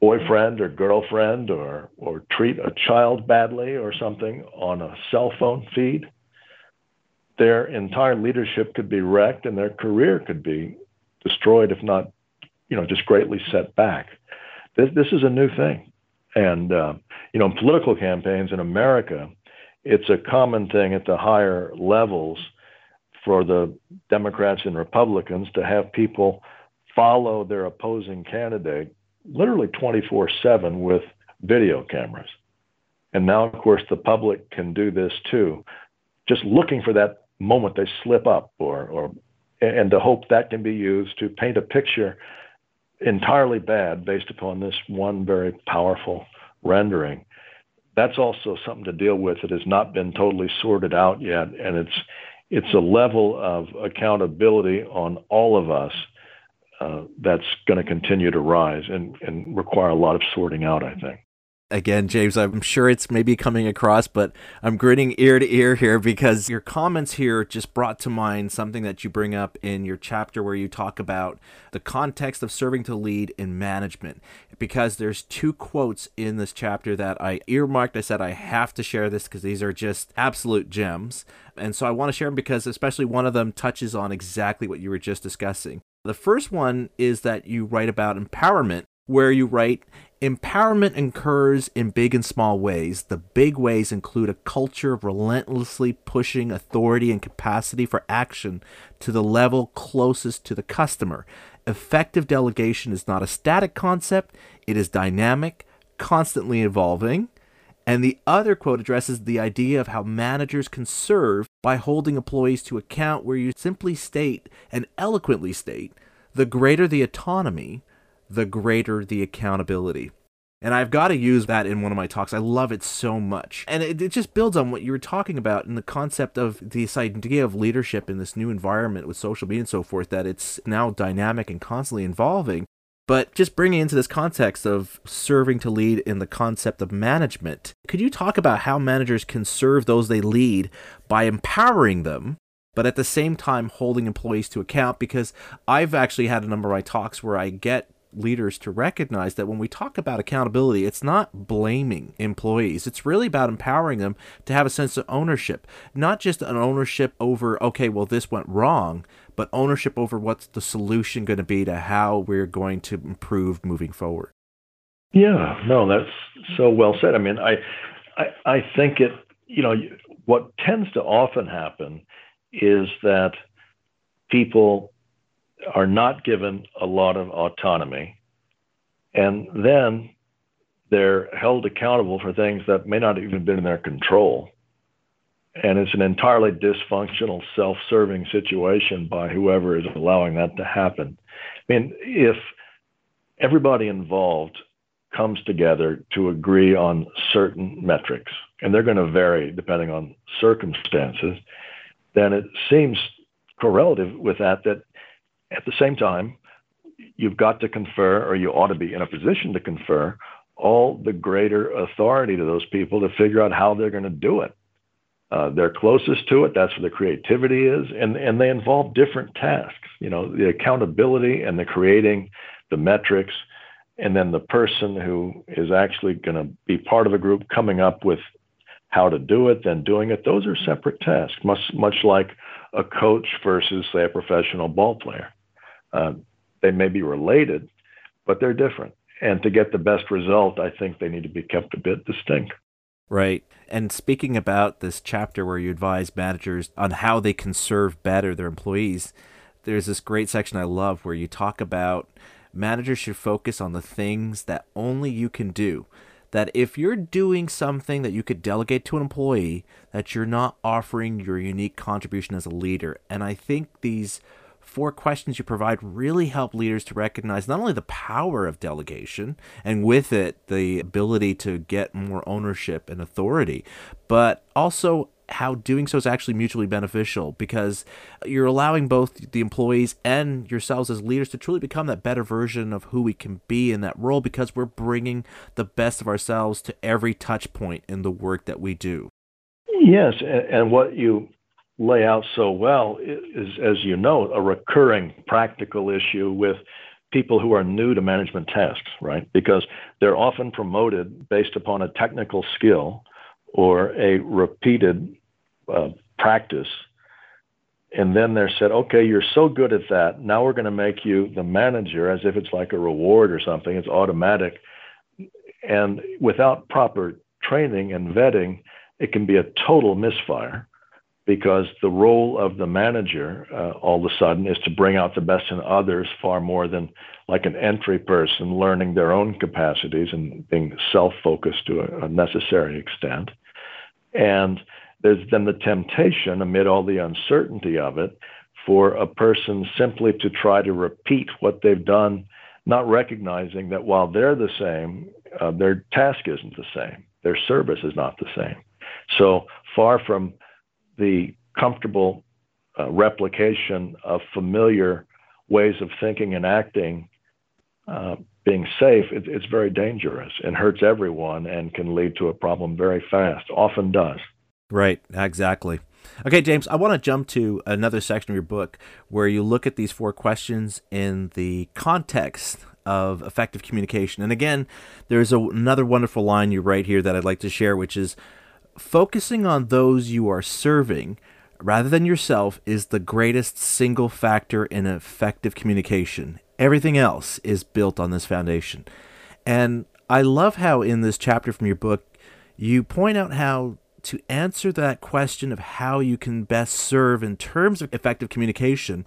Speaker 2: boyfriend or girlfriend or or treat a child badly or something on a cell phone feed their entire leadership could be wrecked and their career could be destroyed if not you know just greatly set back. This this is a new thing. And uh, you know in political campaigns in america it's a common thing at the higher levels for the Democrats and Republicans to have people follow their opposing candidate literally 24 7 with video cameras. And now, of course, the public can do this too, just looking for that moment they slip up or, or and to hope that can be used to paint a picture entirely bad based upon this one very powerful rendering. That's also something to deal with that has not been totally sorted out yet, and it's it's a level of accountability on all of us uh, that's going to continue to rise and, and require a lot of sorting out, I think.
Speaker 1: Again, James, I'm sure it's maybe coming across, but I'm grinning ear to ear here because your comments here just brought to mind something that you bring up in your chapter where you talk about the context of serving to lead in management. Because there's two quotes in this chapter that I earmarked. I said I have to share this because these are just absolute gems. And so I want to share them because, especially, one of them touches on exactly what you were just discussing. The first one is that you write about empowerment where you write Empowerment occurs in big and small ways. The big ways include a culture of relentlessly pushing authority and capacity for action to the level closest to the customer. Effective delegation is not a static concept, it is dynamic, constantly evolving. And the other quote addresses the idea of how managers can serve by holding employees to account, where you simply state and eloquently state the greater the autonomy, the greater the accountability. And I've got to use that in one of my talks. I love it so much. And it, it, just builds on what you were talking about in the concept of this idea of leadership in this new environment with social media and so forth, that it's now dynamic and constantly evolving. But just bringing into this context of serving to lead in the concept of management, could you talk about how managers can serve those they lead by empowering them but at the same time holding employees to account because I've actually had a number of my talks where I get leaders to recognize that when we talk about accountability, it's not blaming employees. It's really about empowering them to have a sense of ownership, not just an ownership over, okay, well, this went wrong, but ownership over what's the solution going to be to how we're going to improve moving forward.
Speaker 2: Yeah, no, that's so well said. I mean, I, I, I think it, you know, what tends to often happen is that people are not given a lot of autonomy. And then they're held accountable for things that may not even been in their control. And it's an entirely dysfunctional, self serving situation by whoever is allowing that to happen. I mean, if everybody involved comes together to agree on certain metrics, and they're going to vary depending on circumstances, then it seems correlative with that that at the same time, you've got to confer, or you ought to be in a position to confer, all the greater authority to those people to figure out how they're going to do it. Uh, they're closest to it. That's where the creativity is, and and they involve different tasks. You know, the accountability and the creating, the metrics, and then the person who is actually going to be part of a group coming up with how to do it, then doing it. Those are separate tasks, much much like a coach versus say a professional ball player. Uh, they may be related, but they're different. And to get the best result, I think they need to be kept a bit distinct.
Speaker 1: Right. And speaking about this chapter where you advise managers on how they can serve better their employees, there's this great section I love where you talk about managers should focus on the things that only you can do. That if you're doing something that you could delegate to an employee, that you're not offering your unique contribution as a leader. And I think these four questions you provide really help leaders to recognize not only the power of delegation and with it the ability to get more ownership and authority, but also how doing so is actually mutually beneficial because you're allowing both the employees and yourselves as leaders to truly become that better version of who we can be in that role because we're bringing the best of ourselves to every touch point in the work that we do.
Speaker 2: Yes, and what you lay out so well is, as you know, a recurring practical issue with people who are new to management tasks, right? Because they're often promoted based upon a technical skill or a repeated uh, practice. And then they're said, okay, you're so good at that. Now we're going to make you the manager as if it's like a reward or something. It's automatic. And without proper training and vetting, it can be a total misfire because the role of the manager uh, all of a sudden is to bring out the best in others far more than like an entry person learning their own capacities and being self-focused to a, a necessary extent. And there's then the temptation amid all the uncertainty of it for a person simply to try to repeat what they've done not recognizing that while they're the same uh, their task isn't the same. Their service is not the same. So far from the comfortable uh, replication of familiar ways of thinking and acting, uh, being safe, it, it's very dangerous and hurts everyone and can lead to a problem very fast. Often does.
Speaker 1: Right, exactly. Okay, James, I want to jump to another section of your book where you look at these four questions in the context of effective communication. And again, there's a, another wonderful line you write here that I'd like to share, which is focusing on those you are serving rather than yourself is the greatest single factor in effective communication. Everything else is built on this foundation. And I love how in this chapter from your book, you point out how to answer that question of how you can best serve in terms of effective communication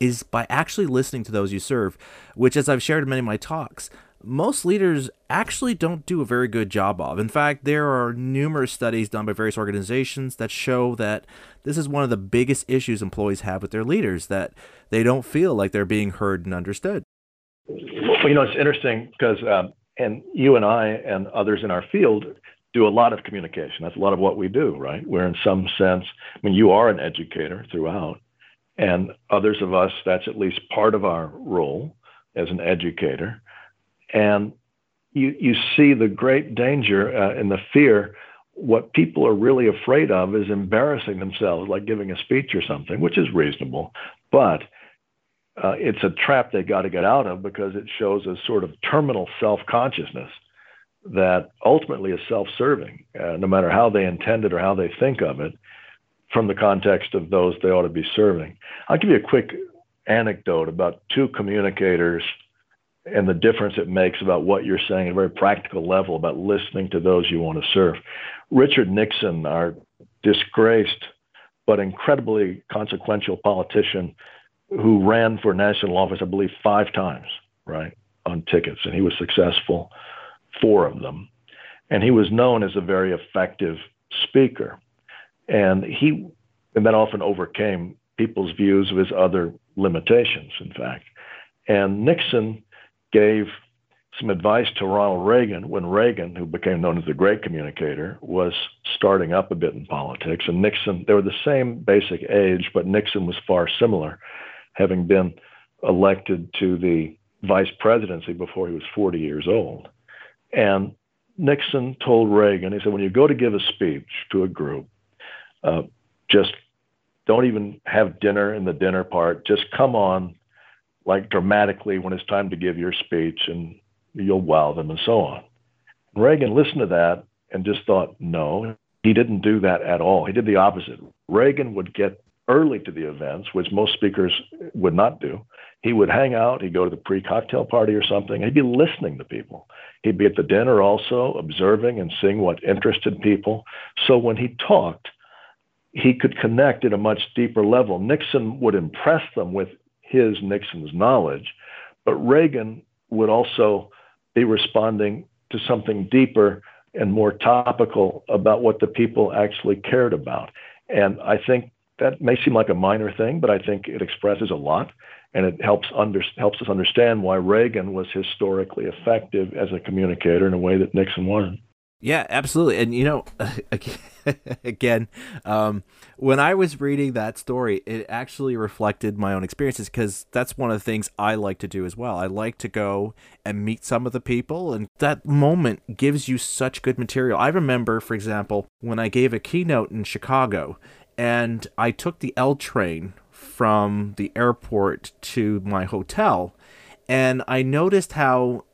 Speaker 1: is by actually listening to those you serve, which, as I've shared in many of my talks, most leaders actually don't do a very good job of. In fact, there are numerous studies done by various organizations that show that this is one of the biggest issues employees have with their leaders that they don't feel like they're being heard and understood.
Speaker 2: Well, you know, it's interesting because, um, and you and I and others in our field do a lot of communication. That's a lot of what we do, right? Where in some sense, I mean, you are an educator throughout, and others of us, that's at least part of our role as an educator. And you, you see the great danger uh, and the fear. What people are really afraid of is embarrassing themselves, like giving a speech or something, which is reasonable. But uh, it's a trap they got to get out of because it shows a sort of terminal self consciousness that ultimately is self serving, uh, no matter how they intend it or how they think of it from the context of those they ought to be serving. I'll give you a quick anecdote about two communicators and the difference it makes about what you're saying at a very practical level about listening to those you want to serve. Richard Nixon, our disgraced but incredibly consequential politician who ran for national office, I believe, five times, right, on tickets, and he was successful, four of them. And he was known as a very effective speaker and he and that often overcame people's views of his other limitations in fact and nixon gave some advice to ronald reagan when reagan who became known as the great communicator was starting up a bit in politics and nixon they were the same basic age but nixon was far similar having been elected to the vice presidency before he was 40 years old and nixon told reagan he said when you go to give a speech to a group uh, just don't even have dinner in the dinner part. Just come on like dramatically when it's time to give your speech and you'll wow them and so on. Reagan listened to that and just thought, no, he didn't do that at all. He did the opposite. Reagan would get early to the events, which most speakers would not do. He would hang out, he'd go to the pre cocktail party or something, he'd be listening to people. He'd be at the dinner also, observing and seeing what interested people. So when he talked, he could connect at a much deeper level. Nixon would impress them with his, Nixon's knowledge, but Reagan would also be responding to something deeper and more topical about what the people actually cared about. And I think that may seem like a minor thing, but I think it expresses a lot and it helps under, helps us understand why Reagan was historically effective as a communicator in a way that Nixon wasn't.
Speaker 1: Yeah, absolutely. And you know, again, um, when I was reading that story, it actually reflected my own experiences because that's one of the things I like to do as well. I like to go and meet some of the people, and that moment gives you such good material. I remember, for example, when I gave a keynote in Chicago, and I took the L train from the airport to my hotel, and I noticed how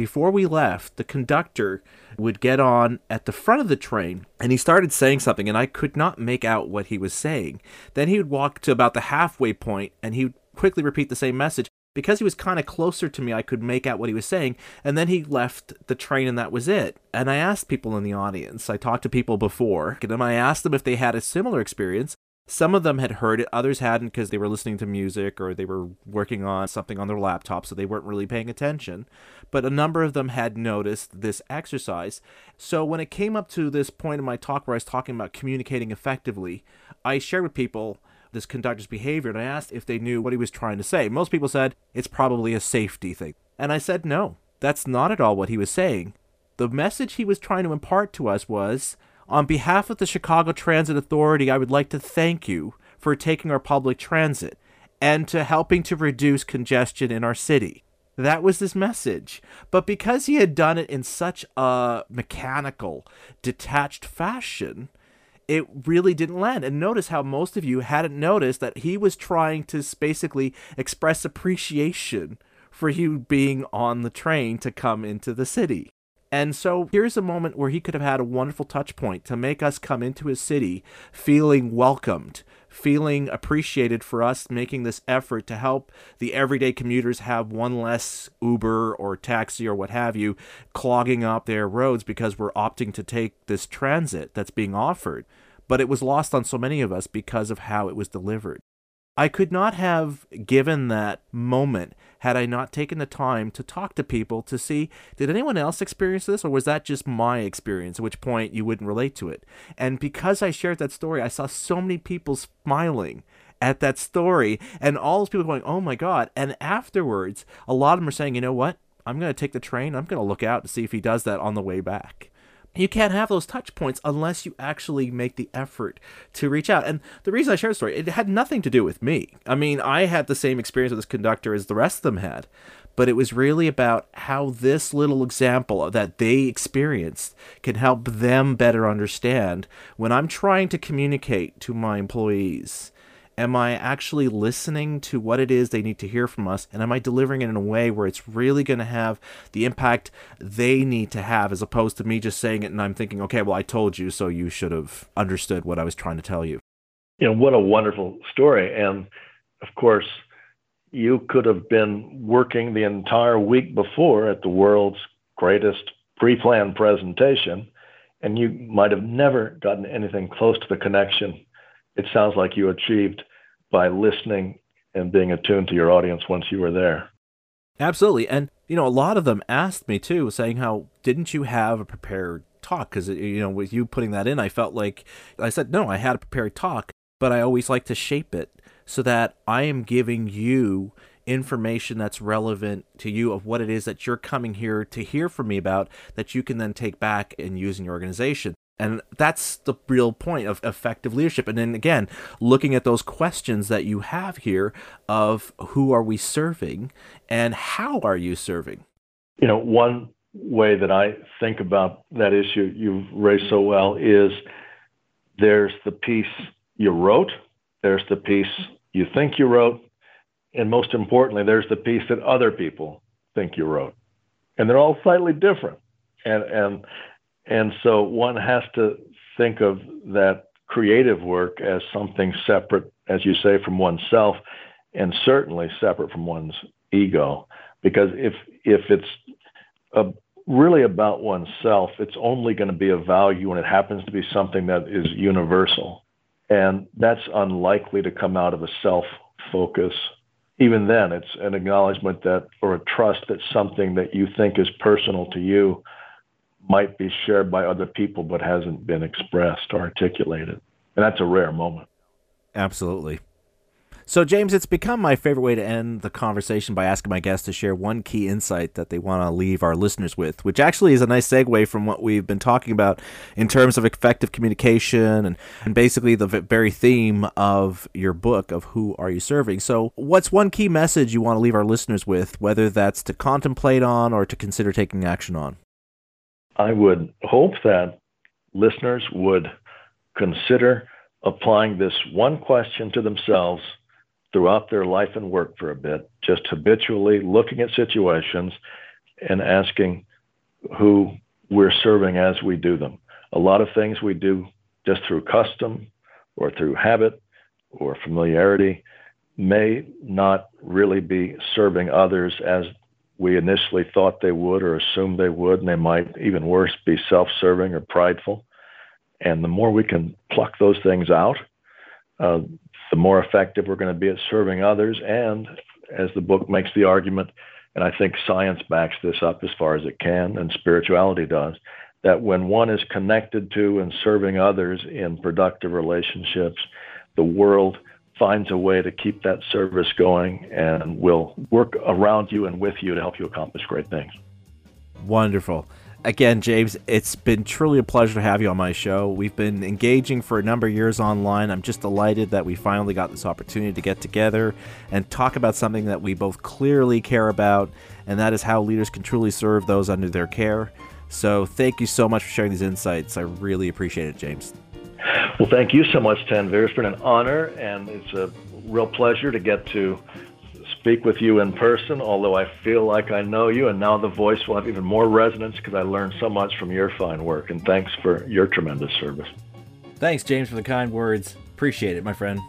Speaker 1: before we left, the conductor would get on at the front of the train and he started saying something and I could not make out what he was saying. Then he would walk to about the halfway point and he would quickly repeat the same message. Because he was kind of closer to me, I could make out what he was saying. And then he left the train and that was it. And I asked people in the audience, I talked to people before, and I asked them if they had a similar experience. Some of them had heard it, others hadn't because they were listening to music or they were working on something on their laptop, so they weren't really paying attention. But a number of them had noticed this exercise. So when it came up to this point in my talk where I was talking about communicating effectively, I shared with people this conductor's behavior and I asked if they knew what he was trying to say. Most people said it's probably a safety thing. And I said, no, that's not at all what he was saying. The message he was trying to impart to us was on behalf of the Chicago Transit Authority, I would like to thank you for taking our public transit and to helping to reduce congestion in our city. That was his message. But because he had done it in such a mechanical, detached fashion, it really didn't land. And notice how most of you hadn't noticed that he was trying to basically express appreciation for you being on the train to come into the city. And so here's a moment where he could have had a wonderful touch point to make us come into his city feeling welcomed, feeling appreciated for us making this effort to help the everyday commuters have one less Uber or taxi or what have you clogging up their roads because we're opting to take this transit that's being offered. But it was lost on so many of us because of how it was delivered. I could not have given that moment had I not taken the time to talk to people to see did anyone else experience this or was that just my experience, at which point you wouldn't relate to it. And because I shared that story, I saw so many people smiling at that story and all those people going, oh my God. And afterwards, a lot of them are saying, you know what? I'm going to take the train. I'm going to look out to see if he does that on the way back you can't have those touch points unless you actually make the effort to reach out. And the reason I share the story, it had nothing to do with me. I mean, I had the same experience with this conductor as the rest of them had, but it was really about how this little example that they experienced can help them better understand when I'm trying to communicate to my employees Am I actually listening to what it is they need to hear from us? And am I delivering it in a way where it's really going to have the impact they need to have as opposed to me just saying it and I'm thinking, okay, well, I told you, so you should have understood what I was trying to tell you?
Speaker 2: You know, what a wonderful story. And of course, you could have been working the entire week before at the world's greatest pre planned presentation, and you might have never gotten anything close to the connection it sounds like you achieved by listening and being attuned to your audience once you were there.
Speaker 1: Absolutely. And, you know, a lot of them asked me too, saying, how didn't you have a prepared talk? Because, you know, with you putting that in, I felt like I said, no, I had a prepared talk, but I always like to shape it so that I am giving you information that's relevant to you of what it is that you're coming here to hear from me about that you can then take back and use in your organization. And that's the real point of effective leadership. And then again, looking at those questions that you have here of who are we serving and how are you serving?
Speaker 2: You know, one way that I think about that issue you've raised so well is there's the piece you wrote, there's the piece you think you wrote, and most importantly, there's the piece that other people think you wrote. And they're all slightly different. And and and so one has to think of that creative work as something separate, as you say, from oneself, and certainly separate from one's ego. Because if if it's a, really about oneself, it's only going to be of value when it happens to be something that is universal, and that's unlikely to come out of a self focus. Even then, it's an acknowledgement that or a trust that something that you think is personal to you might be shared by other people but hasn't been expressed or articulated. And that's a rare moment.
Speaker 1: Absolutely. So, James, it's become my favorite way to end the conversation by asking my guests to share one key insight that they want to leave our listeners with, which actually is a nice segue from what we've been talking about in terms of effective communication and, and basically the very theme of your book of who are you serving. So, what's one key message you want to leave our listeners with, whether that's to contemplate on or to consider taking action on?
Speaker 2: I would hope that listeners would consider applying this one question to themselves throughout their life and work for a bit, just habitually looking at situations and asking who we're serving as we do them. A lot of things we do just through custom or through habit or familiarity may not really be serving others as we initially thought they would or assumed they would, and they might, even worse, be self serving or prideful. And the more we can pluck those things out, uh, the more effective we're going to be at serving others. And as the book makes the argument, and I think science backs this up as far as it can, and spirituality does, that when one is connected to and serving others in productive relationships, the world finds a way to keep that service going and will work around you and with you to help you accomplish great things.
Speaker 1: Wonderful. Again, James, it's been truly a pleasure to have you on my show. We've been engaging for a number of years online. I'm just delighted that we finally got this opportunity to get together and talk about something that we both clearly care about, and that is how leaders can truly serve those under their care. So, thank you so much for sharing these insights. I really appreciate it, James.
Speaker 2: Well, thank you so much, Tanveer. It's been an honor, and it's a real pleasure to get to speak with you in person, although I feel like I know you, and now the voice will have even more resonance because I learned so much from your fine work. And thanks for your tremendous service.
Speaker 1: Thanks, James, for the kind words. Appreciate it, my friend.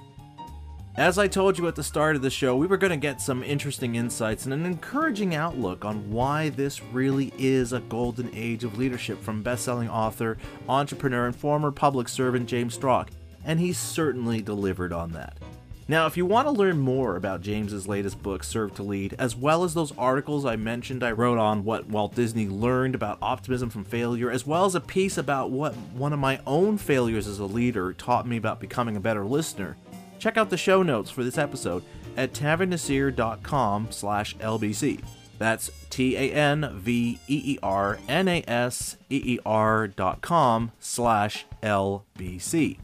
Speaker 1: As I told you at the start of the show, we were going to get some interesting insights and an encouraging outlook on why this really is a golden age of leadership from best-selling author, entrepreneur, and former public servant James Strock, and he certainly delivered on that. Now, if you want to learn more about James's latest book, Serve to Lead, as well as those articles I mentioned I wrote on what Walt Disney learned about optimism from failure, as well as a piece about what one of my own failures as a leader taught me about becoming a better listener, check out the show notes for this episode at tanveernaseer.com slash lbc. That's T-A-N-V-E-E-R-N-A-S-E-E-R dot com slash lbc.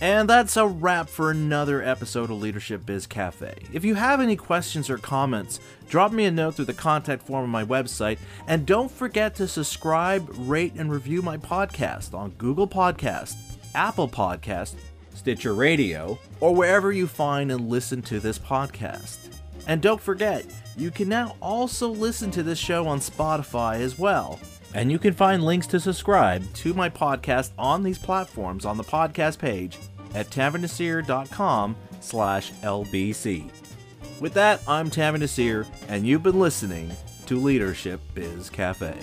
Speaker 1: And that's a wrap for another episode of Leadership Biz Cafe. If you have any questions or comments, drop me a note through the contact form on my website, and don't forget to subscribe, rate, and review my podcast on Google Podcast, Apple Podcast, Stitcher Radio, or wherever you find and listen to this podcast. And don't forget, you can now also listen to this show on Spotify as well. And you can find links to subscribe to my podcast on these platforms on the podcast page at tanveernaseer.com slash lbc. With that, I'm Tanveer Naseer, and you've been listening to Leadership Biz Cafe.